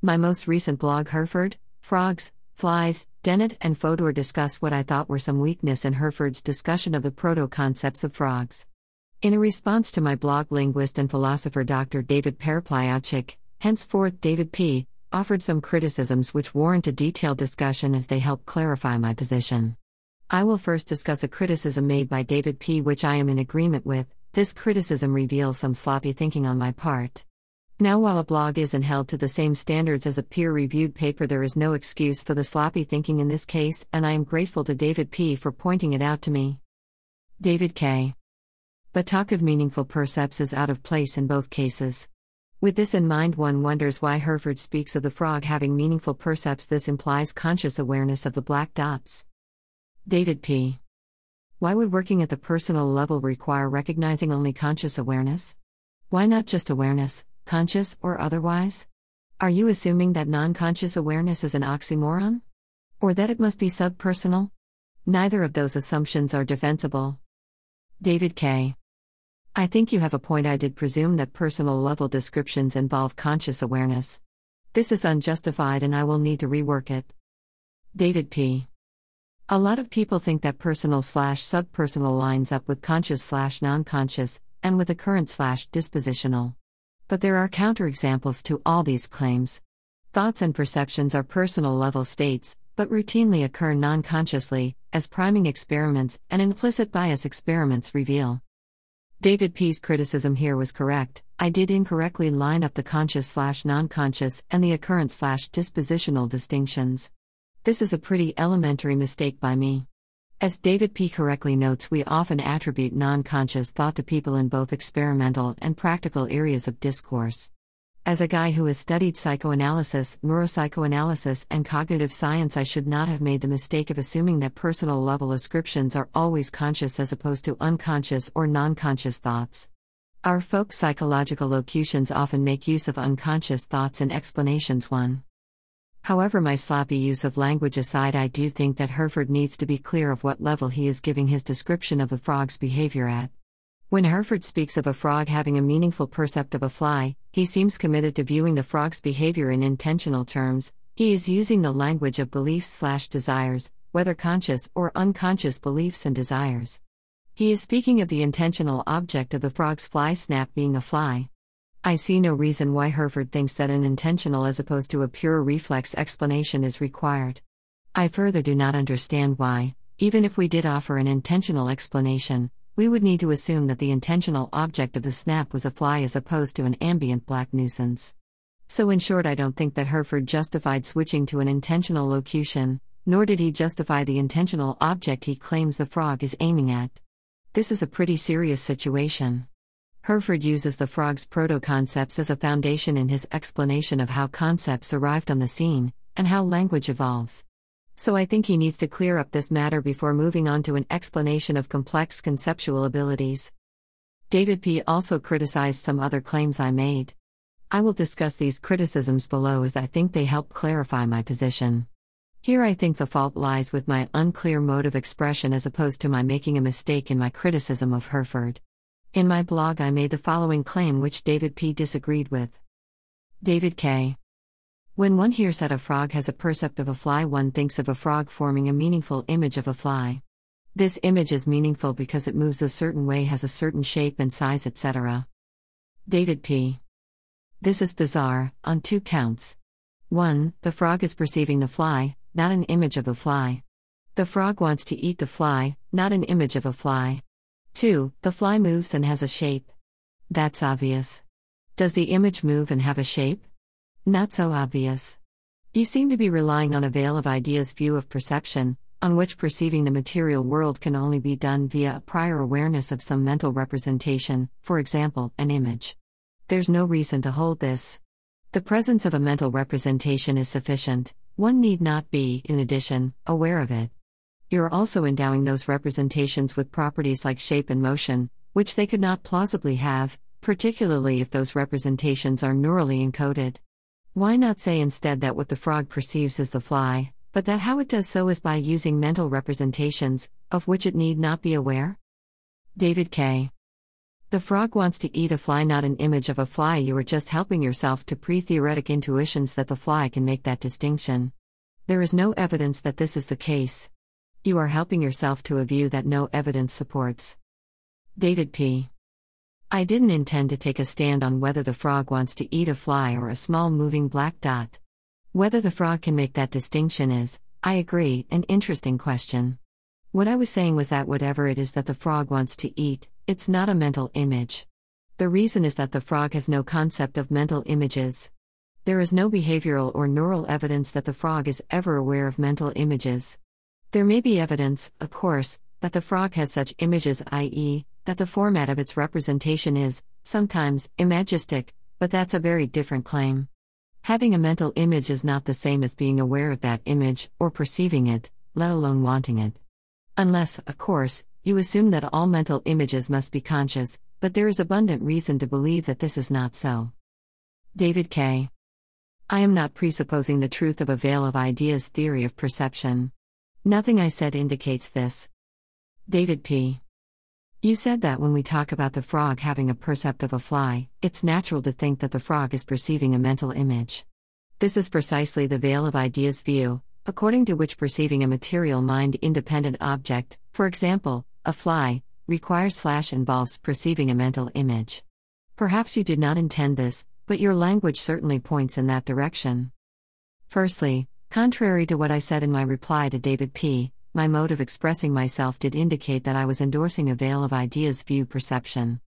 My most recent blog, Hurford, Frogs, Flies, Dennett, and Fodor discuss what I thought were some weakness in Hurford's discussion of the proto concepts of frogs. In a response to my blog, linguist and philosopher Dr. David Pereplyotchik, henceforth David P., offered some criticisms which warrant a detailed discussion if they help clarify my position. I will first discuss a criticism made by David P., which I am in agreement with. This criticism reveals some sloppy thinking on my part. Now, while a blog isn't held to the same standards as a peer reviewed paper, there is no excuse for the sloppy thinking in this case, and I am grateful to David P. for pointing it out to me. David K. But talk of meaningful percepts is out of place in both cases. With this in mind, one wonders why Hurford speaks of the frog having meaningful percepts. This implies conscious awareness of the black dots. David P. Why would working at the personal level require recognizing only conscious awareness? Why not just awareness? Conscious or otherwise? Are you assuming that non conscious awareness is an oxymoron? Or that it must be subpersonal? Neither of those assumptions are defensible. David K. I think you have a point. I did presume that personal level descriptions involve conscious awareness. This is unjustified and I will need to rework it. David P. A lot of people think that personal slash subpersonal lines up with conscious slash non conscious, and with occurrent slash dispositional. But there are counterexamples to all these claims. Thoughts and perceptions are personal level states, but routinely occur non consciously, as priming experiments and implicit bias experiments reveal. David P.'s criticism here was correct. I did incorrectly line up the conscious slash non conscious and the occurrence slash dispositional distinctions. This is a pretty elementary mistake by me. As David P. correctly notes, we often attribute non conscious thought to people in both experimental and practical areas of discourse. As a guy who has studied psychoanalysis, neuropsychoanalysis, and cognitive science, I should not have made the mistake of assuming that personal level ascriptions are always conscious as opposed to unconscious or non conscious thoughts. Our folk psychological locutions often make use of unconscious thoughts in explanations 1. However, my sloppy use of language aside, I do think that Hurford needs to be clear of what level he is giving his description of the frog's behavior at. When Hurford speaks of a frog having a meaningful percept of a fly, he seems committed to viewing the frog's behavior in intentional terms. He is using the language of beliefs slash desires, whether conscious or unconscious beliefs and desires. He is speaking of the intentional object of the frog's fly snap being a fly. I see no reason why Hurford thinks that an intentional as opposed to a pure reflex explanation is required. I further do not understand why, even if we did offer an intentional explanation, we would need to assume that the intentional object of the snap was a fly as opposed to an ambient black nuisance. So, in short, I don't think that Hurford justified switching to an intentional locution, nor did he justify the intentional object he claims the frog is aiming at. This is a pretty serious situation. Hurford uses the frog's proto concepts as a foundation in his explanation of how concepts arrived on the scene, and how language evolves. So I think he needs to clear up this matter before moving on to an explanation of complex conceptual abilities. David P. also criticized some other claims I made. I will discuss these criticisms below as I think they help clarify my position. Here I think the fault lies with my unclear mode of expression as opposed to my making a mistake in my criticism of Hurford. In my blog, I made the following claim which David P. disagreed with. David K. When one hears that a frog has a percept of a fly, one thinks of a frog forming a meaningful image of a fly. This image is meaningful because it moves a certain way, has a certain shape and size, etc. David P. This is bizarre, on two counts. 1. The frog is perceiving the fly, not an image of a fly. The frog wants to eat the fly, not an image of a fly. 2. The fly moves and has a shape. That's obvious. Does the image move and have a shape? Not so obvious. You seem to be relying on a veil of ideas view of perception, on which perceiving the material world can only be done via a prior awareness of some mental representation, for example, an image. There's no reason to hold this. The presence of a mental representation is sufficient, one need not be, in addition, aware of it. You're also endowing those representations with properties like shape and motion, which they could not plausibly have, particularly if those representations are neurally encoded. Why not say instead that what the frog perceives is the fly, but that how it does so is by using mental representations, of which it need not be aware? David K. The frog wants to eat a fly, not an image of a fly. You are just helping yourself to pre theoretic intuitions that the fly can make that distinction. There is no evidence that this is the case. You are helping yourself to a view that no evidence supports. David P. I didn't intend to take a stand on whether the frog wants to eat a fly or a small moving black dot. Whether the frog can make that distinction is, I agree, an interesting question. What I was saying was that whatever it is that the frog wants to eat, it's not a mental image. The reason is that the frog has no concept of mental images. There is no behavioral or neural evidence that the frog is ever aware of mental images. There may be evidence, of course, that the frog has such images, i.e., that the format of its representation is, sometimes, imagistic, but that's a very different claim. Having a mental image is not the same as being aware of that image, or perceiving it, let alone wanting it. Unless, of course, you assume that all mental images must be conscious, but there is abundant reason to believe that this is not so. David K. I am not presupposing the truth of a veil of ideas theory of perception. Nothing I said indicates this. David P. You said that when we talk about the frog having a percept of a fly, it's natural to think that the frog is perceiving a mental image. This is precisely the veil of ideas view, according to which perceiving a material mind independent object, for example, a fly, requires slash involves perceiving a mental image. Perhaps you did not intend this, but your language certainly points in that direction. Firstly, contrary to what I said in my reply to David P., my mode of expressing myself did indicate that I was endorsing a veil of ideas view perception.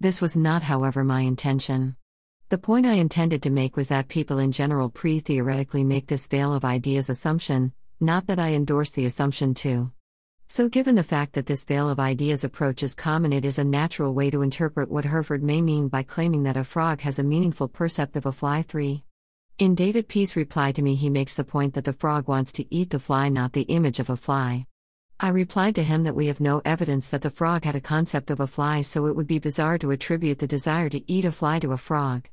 This was not, however, my intention. The point I intended to make was that people in general pre theoretically make this veil of ideas assumption, not that I endorse the assumption too. So, given the fact that this veil of ideas approach is common, it is a natural way to interpret what Hurford may mean by claiming that a frog has a meaningful percept of a fly. 3. In David P.'s reply to me, he makes the point that the frog wants to eat the fly, not the image of a fly. I replied to him that we have no evidence that the frog had a concept of a fly, so it would be bizarre to attribute the desire to eat a fly to a frog.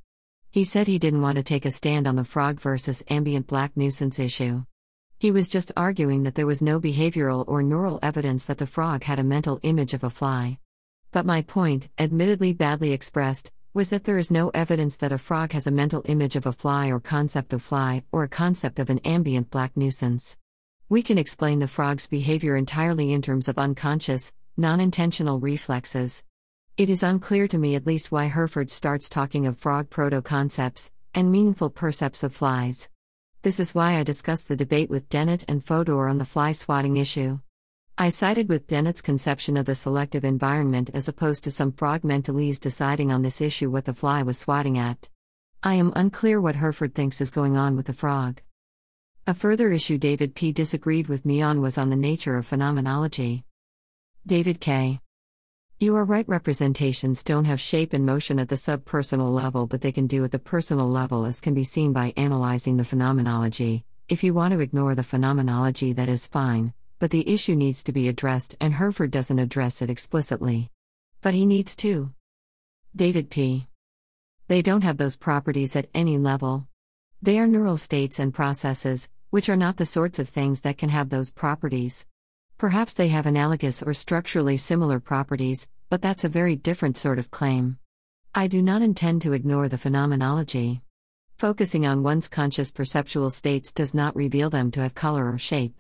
He said he didn't want to take a stand on the frog versus ambient black nuisance issue. He was just arguing that there was no behavioral or neural evidence that the frog had a mental image of a fly. But my point, admittedly badly expressed, was that there is no evidence that a frog has a mental image of a fly or concept of fly, or a concept of an ambient black nuisance. We can explain the frog's behavior entirely in terms of unconscious, non intentional reflexes. It is unclear to me at least why Hurford starts talking of frog proto concepts and meaningful percepts of flies. This is why I discussed the debate with Dennett and Fodor on the fly swatting issue. I sided with Dennett's conception of the selective environment as opposed to some frog mentalese deciding on this issue what the fly was swatting at. I am unclear what Hurford thinks is going on with the frog. A further issue David P. disagreed with me on was on the nature of phenomenology. David K. You are right, representations don't have shape and motion at the subpersonal level, but they can do at the personal level, as can be seen by analyzing the phenomenology. If you want to ignore the phenomenology, that is fine, but the issue needs to be addressed, and Hurford doesn't address it explicitly. But he needs to. David P. They don't have those properties at any level. They are neural states and processes, which are not the sorts of things that can have those properties. Perhaps they have analogous or structurally similar properties, but that's a very different sort of claim. I do not intend to ignore the phenomenology. Focusing on one's conscious perceptual states does not reveal them to have color or shape.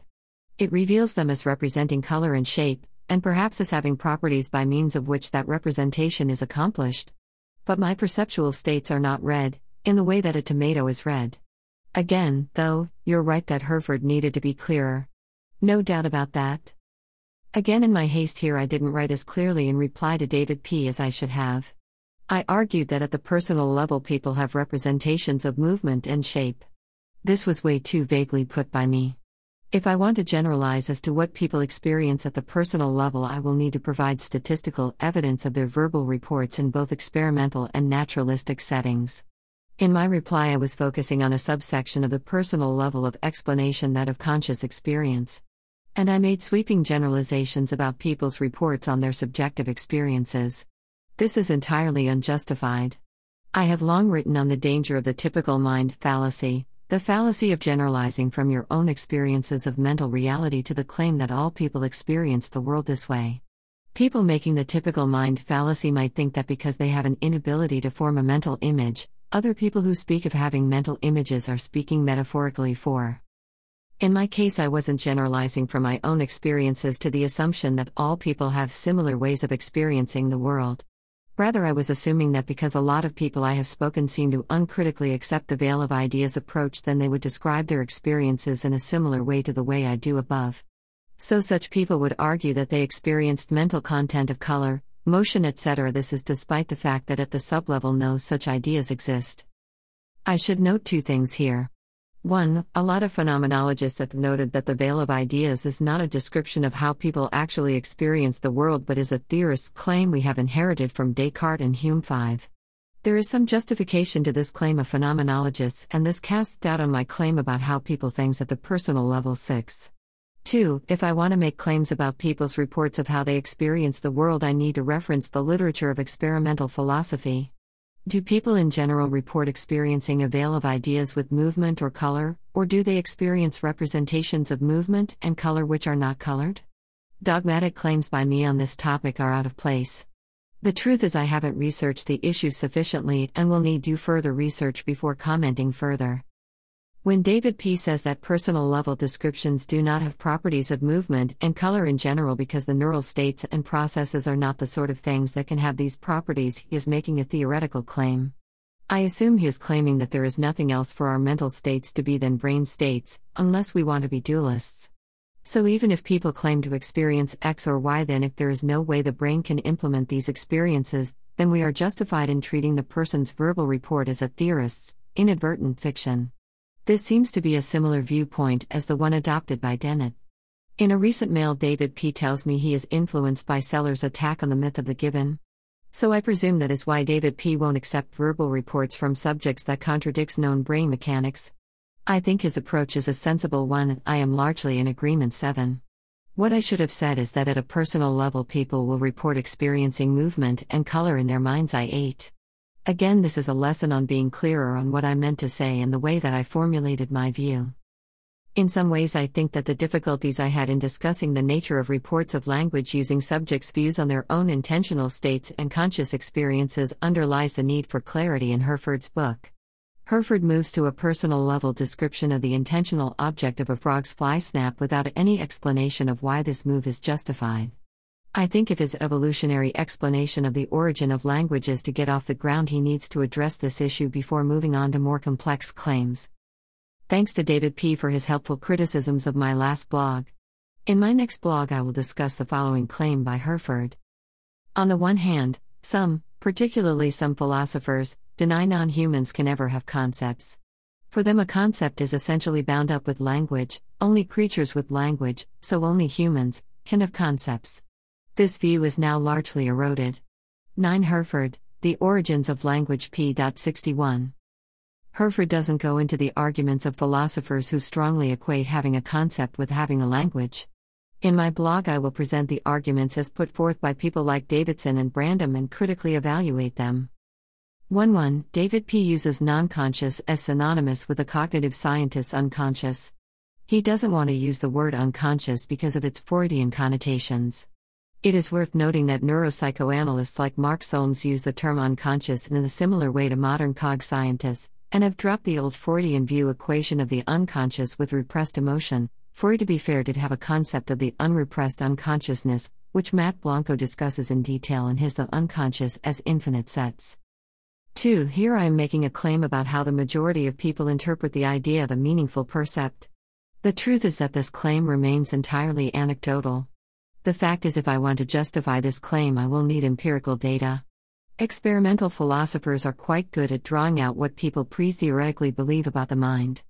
It reveals them as representing color and shape, and perhaps as having properties by means of which that representation is accomplished. But my perceptual states are not red, in the way that a tomato is red. Again, though, you're right that Hurford needed to be clearer. No doubt about that. Again, in my haste here, I didn't write as clearly in reply to David P. as I should have. I argued that at the personal level, people have representations of movement and shape. This was way too vaguely put by me. If I want to generalize as to what people experience at the personal level, I will need to provide statistical evidence of their verbal reports in both experimental and naturalistic settings. In my reply, I was focusing on a subsection of the personal level of explanation that of conscious experience. And I made sweeping generalizations about people's reports on their subjective experiences. This is entirely unjustified. I have long written on the danger of the typical mind fallacy, the fallacy of generalizing from your own experiences of mental reality to the claim that all people experience the world this way. People making the typical mind fallacy might think that because they have an inability to form a mental image, other people who speak of having mental images are speaking metaphorically for. In my case, I wasn't generalizing from my own experiences to the assumption that all people have similar ways of experiencing the world. Rather, I was assuming that because a lot of people I have spoken seem to uncritically accept the veil of ideas approach, then they would describe their experiences in a similar way to the way I do above. So, such people would argue that they experienced mental content of color, motion, etc. This is despite the fact that at the sublevel no such ideas exist. I should note two things here. 1. A lot of phenomenologists have noted that the veil of ideas is not a description of how people actually experience the world but is a theorist's claim we have inherited from Descartes and Hume 5. There is some justification to this claim of phenomenologists, and this casts doubt on my claim about how people think at the personal level 6. 2. If I want to make claims about people's reports of how they experience the world, I need to reference the literature of experimental philosophy. Do people in general report experiencing a veil of ideas with movement or color, or do they experience representations of movement and color which are not colored? Dogmatic claims by me on this topic are out of place. The truth is, I haven't researched the issue sufficiently and will need do further research before commenting further. When David P. says that personal level descriptions do not have properties of movement and color in general because the neural states and processes are not the sort of things that can have these properties, he is making a theoretical claim. I assume he is claiming that there is nothing else for our mental states to be than brain states, unless we want to be dualists. So, even if people claim to experience X or Y, then if there is no way the brain can implement these experiences, then we are justified in treating the person's verbal report as a theorist's inadvertent fiction. This seems to be a similar viewpoint as the one adopted by Dennett. In a recent mail, David P. tells me he is influenced by Sellars' attack on the myth of the given. So I presume that is why David P. won't accept verbal reports from subjects that contradicts known brain mechanics. I think his approach is a sensible one, I am largely in agreement 7. What I should have said is that at a personal level people will report experiencing movement and color in their mind's eye 8. Again, this is a lesson on being clearer on what I meant to say and the way that I formulated my view. In some ways, I think that the difficulties I had in discussing the nature of reports of language using subjects' views on their own intentional states and conscious experiences underlies the need for clarity in Hurford's book. Hurford moves to a personal level description of the intentional object of a frog's fly snap without any explanation of why this move is justified. I think if his evolutionary explanation of the origin of language is to get off the ground, he needs to address this issue before moving on to more complex claims. Thanks to David P. for his helpful criticisms of my last blog. In my next blog, I will discuss the following claim by Hurford. On the one hand, some, particularly some philosophers, deny non humans can ever have concepts. For them, a concept is essentially bound up with language, only creatures with language, so only humans, can have concepts. This view is now largely eroded. 9 Hurford, The Origins of Language p. 61. Hurford doesn't go into the arguments of philosophers who strongly equate having a concept with having a language. In my blog, I will present the arguments as put forth by people like Davidson and Brandom and critically evaluate them. 1 1. David P. uses non conscious as synonymous with the cognitive scientist's unconscious. He doesn't want to use the word unconscious because of its Freudian connotations. It is worth noting that neuropsychoanalysts like Mark Solms use the term unconscious in a similar way to modern cog scientists, and have dropped the old Freudian view equation of the unconscious with repressed emotion. Freud, to be fair, did have a concept of the unrepressed unconsciousness, which Matte Blanco discusses in detail in his The Unconscious as Infinite Sets. 2. Here I am making a claim about how the majority of people interpret the idea of a meaningful percept. The truth is that this claim remains entirely anecdotal. The fact is, if I want to justify this claim, I will need empirical data. Experimental philosophers are quite good at drawing out what people pre theoretically believe about the mind.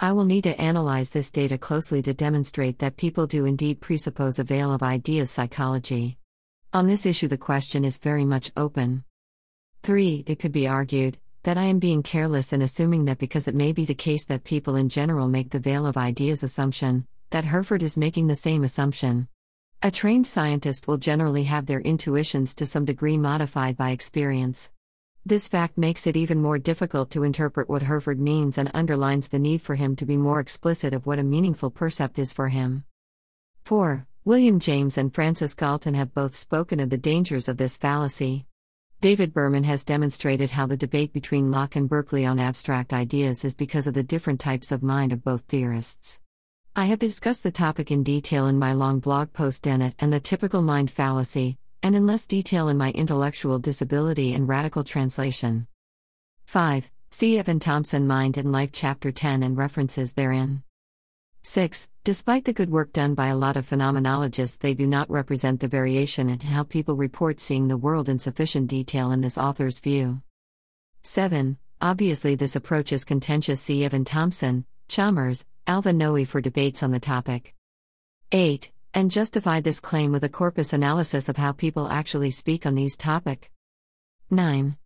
I will need to analyze this data closely to demonstrate that people do indeed presuppose a veil of ideas psychology. On this issue, the question is very much open. 3. It could be argued that I am being careless in assuming that because it may be the case that people in general make the veil of ideas assumption, that Hurford is making the same assumption. A trained scientist will generally have their intuitions to some degree modified by experience. This fact makes it even more difficult to interpret what Hurford means and underlines the need for him to be more explicit of what a meaningful percept is for him. 4. William James and Francis Galton have both spoken of the dangers of this fallacy. David Berman has demonstrated how the debate between Locke and Berkeley on abstract ideas is because of the different types of mind of both theorists. I have discussed the topic in detail in my long blog post Dennett and the typical mind fallacy, and in less detail in my intellectual disability and radical translation. 5. See Evan Thompson Mind and Life Chapter 10 and references therein. 6. Despite the good work done by a lot of phenomenologists, they do not represent the variation in how people report seeing the world in sufficient detail in this author's view. 7. Obviously, this approach is contentious. See Evan Thompson, Chalmers, Alva Noe for debates on the topic. 8. And justify this claim with a corpus analysis of how people actually speak on these topic. 9.